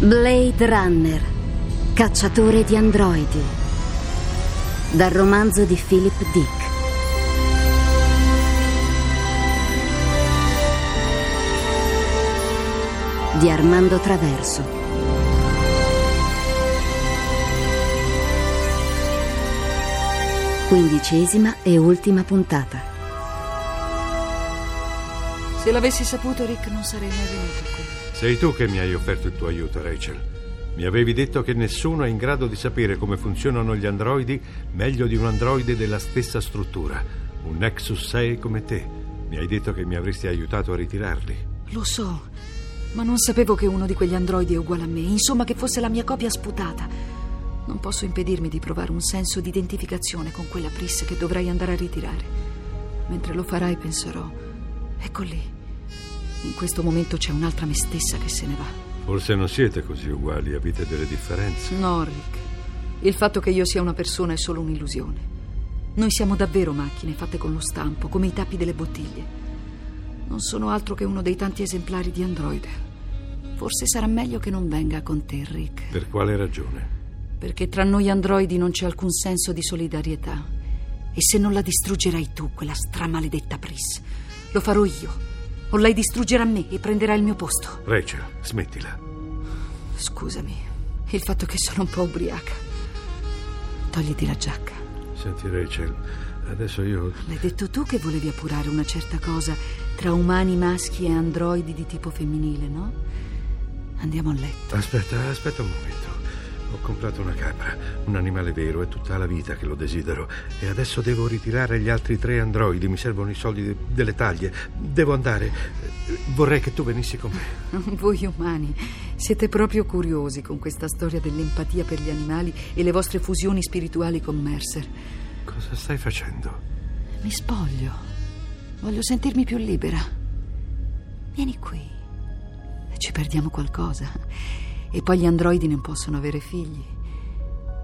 Blade Runner, cacciatore di androidi. Dal romanzo di Philip Dick. Di Armando Traverso. Quindicesima e ultima puntata. Se l'avessi saputo, Rick, non sarei mai venuto qui. Sei tu che mi hai offerto il tuo aiuto, Rachel. Mi avevi detto che nessuno è in grado di sapere come funzionano gli androidi meglio di un androide della stessa struttura. Un Nexus 6 come te. Mi hai detto che mi avresti aiutato a ritirarli. Lo so, ma non sapevo che uno di quegli androidi è uguale a me. Insomma, che fosse la mia copia sputata. Non posso impedirmi di provare un senso di identificazione con quella Pris che dovrai andare a ritirare. Mentre lo farai, penserò: ecco lì. In questo momento c'è un'altra me stessa che se ne va. Forse non siete così uguali, avete delle differenze. No, Rick. Il fatto che io sia una persona è solo un'illusione. Noi siamo davvero macchine fatte con lo stampo, come i tappi delle bottiglie. Non sono altro che uno dei tanti esemplari di androide. Forse sarà meglio che non venga con te, Rick. Per quale ragione? Perché tra noi androidi non c'è alcun senso di solidarietà. E se non la distruggerai tu, quella stramaledetta Pris, lo farò io. O lei distruggerà me e prenderà il mio posto. Rachel, smettila. Scusami, il fatto che sono un po' ubriaca. Togliti la giacca. Senti, Rachel, adesso io. L'hai detto tu che volevi appurare una certa cosa tra umani maschi e androidi di tipo femminile, no? Andiamo a letto. Aspetta, aspetta un momento. Ho comprato una capra, un animale vero, è tutta la vita che lo desidero. E adesso devo ritirare gli altri tre androidi, mi servono i soldi de- delle taglie. Devo andare. Vorrei che tu venissi con me. Voi umani siete proprio curiosi con questa storia dell'empatia per gli animali e le vostre fusioni spirituali con Mercer. Cosa stai facendo? Mi spoglio. Voglio sentirmi più libera. Vieni qui. Ci perdiamo qualcosa. E poi gli androidi non possono avere figli.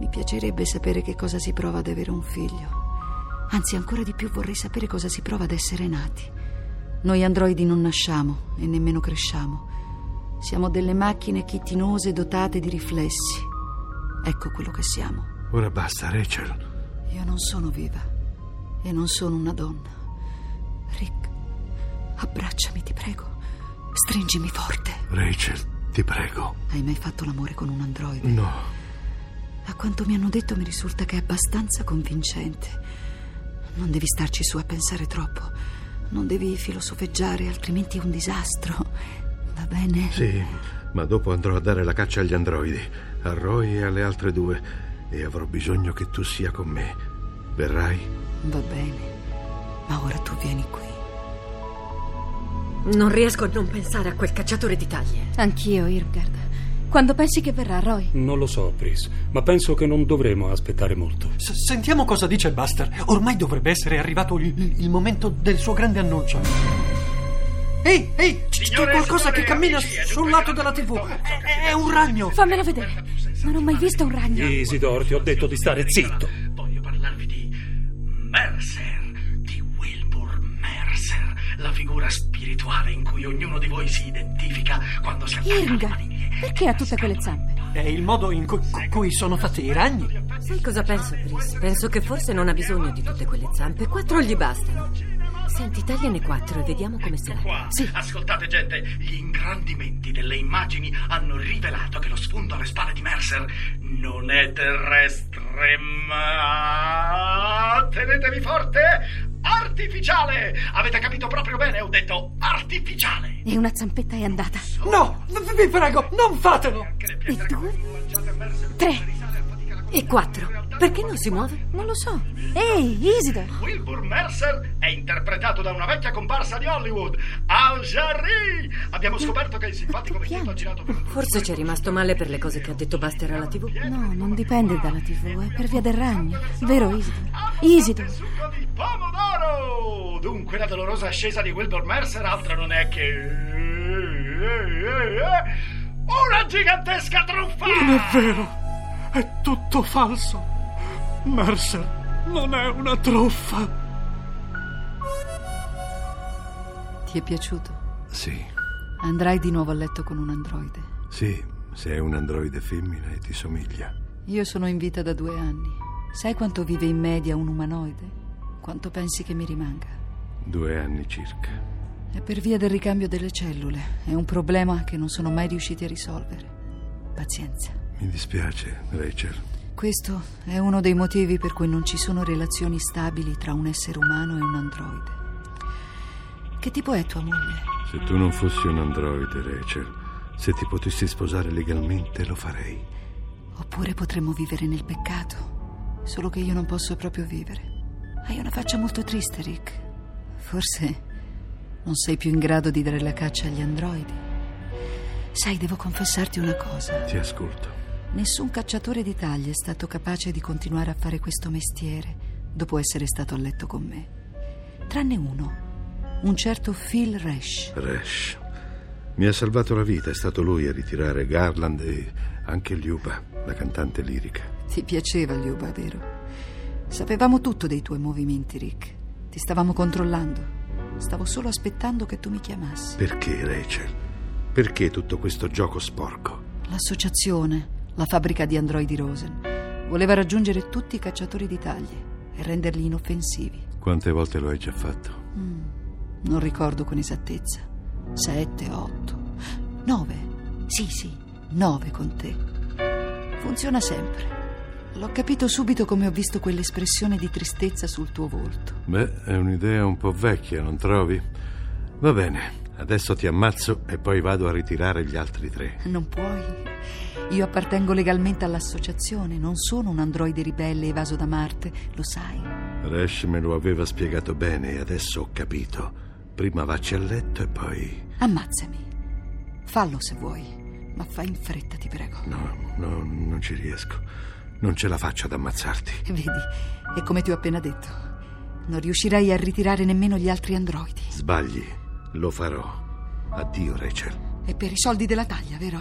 Mi piacerebbe sapere che cosa si prova ad avere un figlio. Anzi, ancora di più vorrei sapere cosa si prova ad essere nati. Noi androidi non nasciamo e nemmeno cresciamo. Siamo delle macchine chitinose dotate di riflessi. Ecco quello che siamo. Ora basta, Rachel. Io non sono viva e non sono una donna. Rick, abbracciami, ti prego. Stringimi forte. Rachel, ti prego. Hai mai fatto l'amore con un androide? No. A quanto mi hanno detto mi risulta che è abbastanza convincente. Non devi starci su a pensare troppo. Non devi filosofeggiare, altrimenti è un disastro. Va bene? Sì, ma dopo andrò a dare la caccia agli androidi, a Roy e alle altre due, e avrò bisogno che tu sia con me. Verrai? Va bene, ma ora tu vieni qui. Non riesco a non pensare a quel cacciatore di taglie. Anch'io, Irmgard. Quando pensi che verrà, Roy? Non lo so, Pris, ma penso che non dovremo aspettare molto. S- sentiamo cosa dice Buster. Ormai dovrebbe essere arrivato il, il momento del suo grande annuncio. Ehi, ehi, c- c'è qualcosa che cammina sul lato della TV. È, è un ragno. Fammelo vedere. Non ho mai visto un ragno. Isidor, ti ho detto di stare zitto. La figura spirituale in cui ognuno di voi si identifica quando si attacca alle maniglie. perché ha tutte quelle zampe? È il modo in cui, cu- cui sono fatti i ragni. Sai cosa penso, Chris? Penso che forse non ha bisogno di tutte quelle zampe. Quattro gli bastano. Senti, tagliane quattro e vediamo come sarà. Qua, ascoltate gente, gli ingrandimenti delle immagini hanno rivelato che lo sfondo alle spalle di Mercer non è terrestre, ma... Tenetevi forte! Artificiale! Avete capito proprio bene, ho detto artificiale! E una zampetta è andata. No, vi prego, non fatelo. E due? Tre. E quattro. Perché non si muove? Non lo so. Ehi, Isidor. Wilbur Mercer è interpretato da una vecchia comparsa di Hollywood, Al Jarry! Abbiamo scoperto che il simpatico vecchietto ha girato Forse ci è rimasto male per le cose che ha detto Buster alla TV. No, non dipende dalla TV, è per via del ragno. Vero, Isidor? Isidor. succo di pomodoro! Dunque la dolorosa ascesa di Wilbur Mercer altro non è che... Una gigantesca truffa! Non è vero. È tutto falso. Mercer non è una truffa. Ti è piaciuto? Sì, Andrai di nuovo a letto con un androide. sì, Se è un androide femmina e ti somiglia. Io sono in vita da due anni. Sai quanto vive in media un umanoide? Quanto pensi che mi rimanga? Due anni circa. È per via del ricambio delle cellule. È un problema che non sono mai riusciti a risolvere. Pazienza. Mi dispiace, Rachel. Questo è uno dei motivi per cui non ci sono relazioni stabili tra un essere umano e un androide. Che tipo è tua moglie? Se tu non fossi un androide, Rachel, se ti potessi sposare legalmente lo farei. Oppure potremmo vivere nel peccato. Solo che io non posso proprio vivere. Hai una faccia molto triste, Rick. Forse non sei più in grado di dare la caccia agli androidi. Sai, devo confessarti una cosa. Ti ascolto. Nessun cacciatore d'Italia è stato capace di continuare a fare questo mestiere dopo essere stato a letto con me. Tranne uno, un certo Phil Resch. Resch. Mi ha salvato la vita, è stato lui a ritirare Garland e anche Liuba, la cantante lirica. Ti piaceva Liuba, vero? Sapevamo tutto dei tuoi movimenti, Rick. Ti stavamo controllando. Stavo solo aspettando che tu mi chiamassi. Perché, Rachel? Perché tutto questo gioco sporco? L'associazione, la fabbrica di androidi Rosen, voleva raggiungere tutti i cacciatori d'Italia e renderli inoffensivi. Quante volte lo hai già fatto? Mm, non ricordo con esattezza. Sette, otto, nove. Sì, sì, nove con te. Funziona sempre. L'ho capito subito come ho visto quell'espressione di tristezza sul tuo volto. Beh, è un'idea un po' vecchia, non trovi? Va bene, adesso ti ammazzo e poi vado a ritirare gli altri tre. Non puoi. Io appartengo legalmente all'associazione, non sono un androide ribelle evaso da Marte, lo sai. Resch me lo aveva spiegato bene e adesso ho capito. Prima vacci a letto e poi... Ammazzami. Fallo se vuoi, ma fai in fretta, ti prego. No, no, non ci riesco. Non ce la faccio ad ammazzarti. Vedi, è come ti ho appena detto. Non riuscirei a ritirare nemmeno gli altri androidi. Sbagli, lo farò. Addio, Rachel. È per i soldi della taglia, vero?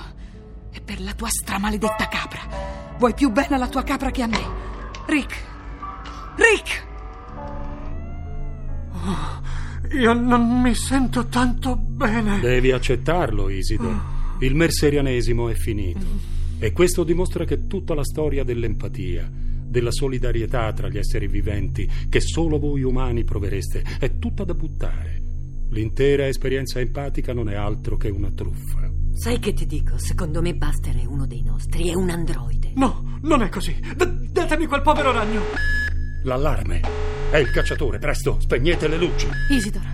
È per la tua stramaledetta capra. Vuoi più bene alla tua capra che a me. Rick! Rick! Oh, io non mi sento tanto bene. Devi accettarlo, Isidore. Il merserianesimo è finito. E questo dimostra che tutta la storia dell'empatia, della solidarietà tra gli esseri viventi, che solo voi umani provereste, è tutta da buttare. L'intera esperienza empatica non è altro che una truffa. Sai che ti dico? Secondo me Buster è uno dei nostri, è un androide. No, non è così. D- datemi quel povero ragno. L'allarme. È il cacciatore, presto, spegnete le luci. Isidoro,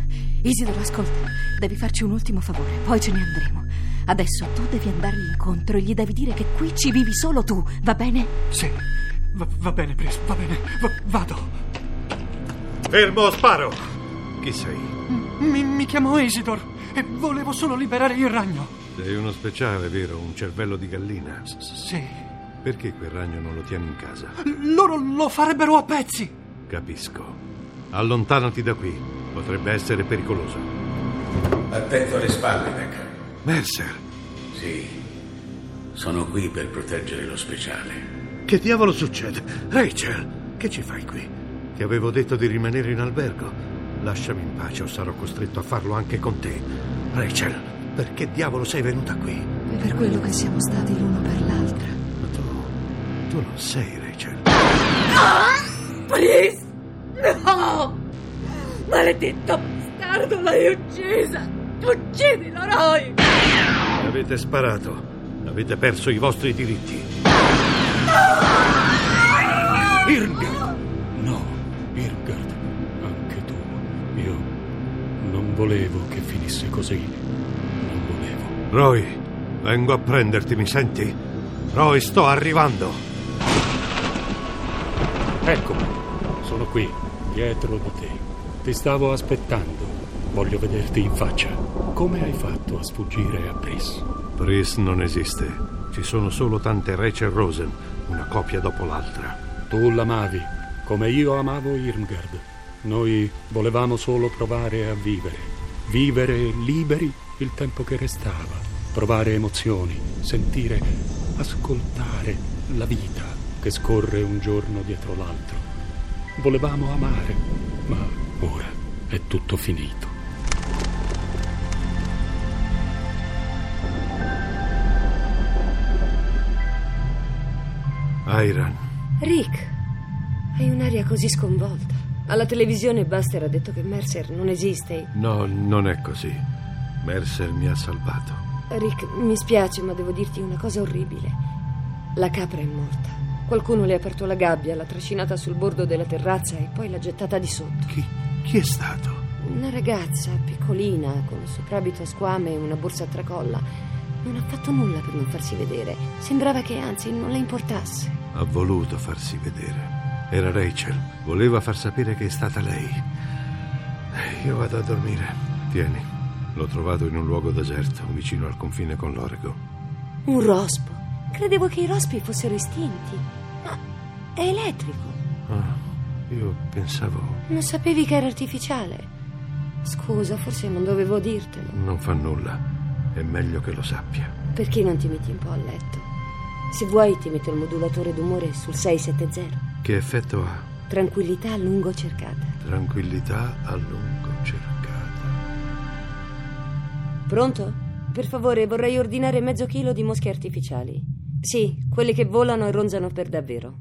Isidoro, ascolta. Devi farci un ultimo favore, poi ce ne andremo. Adesso tu devi andargli incontro e gli devi dire che qui ci vivi solo tu, va bene? Sì, va, va bene, Pris, va bene, va, vado. Fermo, sparo! Chi sei? Mi, mi chiamo Isidor e volevo solo liberare il ragno. Sei uno speciale, vero? Un cervello di gallina? Sì. Perché quel ragno non lo tieni in casa? Loro lo farebbero a pezzi. Capisco. Allontanati da qui. Potrebbe essere pericoloso. Attento alle spalle, Decker. Mercer! Sì, sono qui per proteggere lo speciale. Che diavolo succede? Rachel, che ci fai qui? Ti avevo detto di rimanere in albergo. Lasciami in pace o sarò costretto a farlo anche con te. Rachel, perché diavolo sei venuta qui? È per quello che siamo stati l'uno per l'altra. Ma tu. tu non sei Rachel. No! Please! No! Maledetto bastardo, l'hai uccisa! Uccidilo, Roy! Avete sparato. Avete perso i vostri diritti. Irmgard! No, Irmgard, anche tu. Io non volevo che finisse così. Roy, vengo a prenderti, mi senti? Roy, sto arrivando. Eccomi, sono qui, dietro di te. Ti stavo aspettando. Voglio vederti in faccia. Come hai fatto a sfuggire a Pris? Pris non esiste. Ci sono solo tante Rachel Rosen, una coppia dopo l'altra. Tu l'amavi, come io amavo Irmgard. Noi volevamo solo provare a vivere. Vivere liberi il tempo che restava. Provare emozioni, sentire, ascoltare la vita che scorre un giorno dietro l'altro. Volevamo amare, ma ora è tutto finito. Airan, Rick, hai un'aria così sconvolta. Alla televisione Buster ha detto che Mercer non esiste. no, non è così. Mercer mi ha salvato. Rick, mi spiace, ma devo dirti una cosa orribile. La capra è morta. Qualcuno le ha aperto la gabbia, l'ha trascinata sul bordo della terrazza e poi l'ha gettata di sotto. Chi, chi è stato? Una ragazza piccolina, con un soprabito a squame e una borsa a tracolla. Non ha fatto nulla per non farsi vedere. Sembrava che anzi non le importasse. Ha voluto farsi vedere. Era Rachel. Voleva far sapere che è stata lei. Io vado a dormire. Tieni. L'ho trovato in un luogo deserto, vicino al confine con l'Oregon. Un rospo. Credevo che i rospi fossero estinti. Ma è elettrico. Ah, io pensavo. Non sapevi che era artificiale. Scusa, forse non dovevo dirtelo. Non fa nulla. È meglio che lo sappia. Perché non ti metti un po' a letto? Se vuoi ti metto il modulatore d'umore sul 670. Che effetto ha? Tranquillità a lungo cercata. Tranquillità a lungo cercata. Pronto? Per favore, vorrei ordinare mezzo chilo di mosche artificiali. Sì, quelle che volano e ronzano per davvero.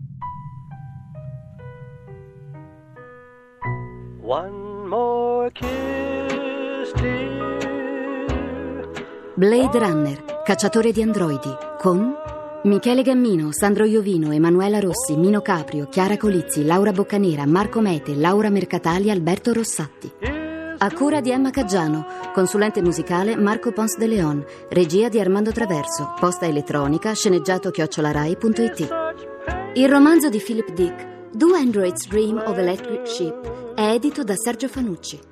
One more kiss, dear. Blade Runner, cacciatore di androidi, con Michele Gammino, Sandro Iovino, Emanuela Rossi, Mino Caprio, Chiara Colizzi, Laura Boccanera, Marco Mete, Laura Mercatali, Alberto Rossatti. A cura di Emma Caggiano, consulente musicale Marco Pons de Leon, regia di Armando Traverso, posta elettronica sceneggiato chiocciolarai.it. Il romanzo di Philip Dick, Do Androids Dream of Electric Sheep, è edito da Sergio Fanucci.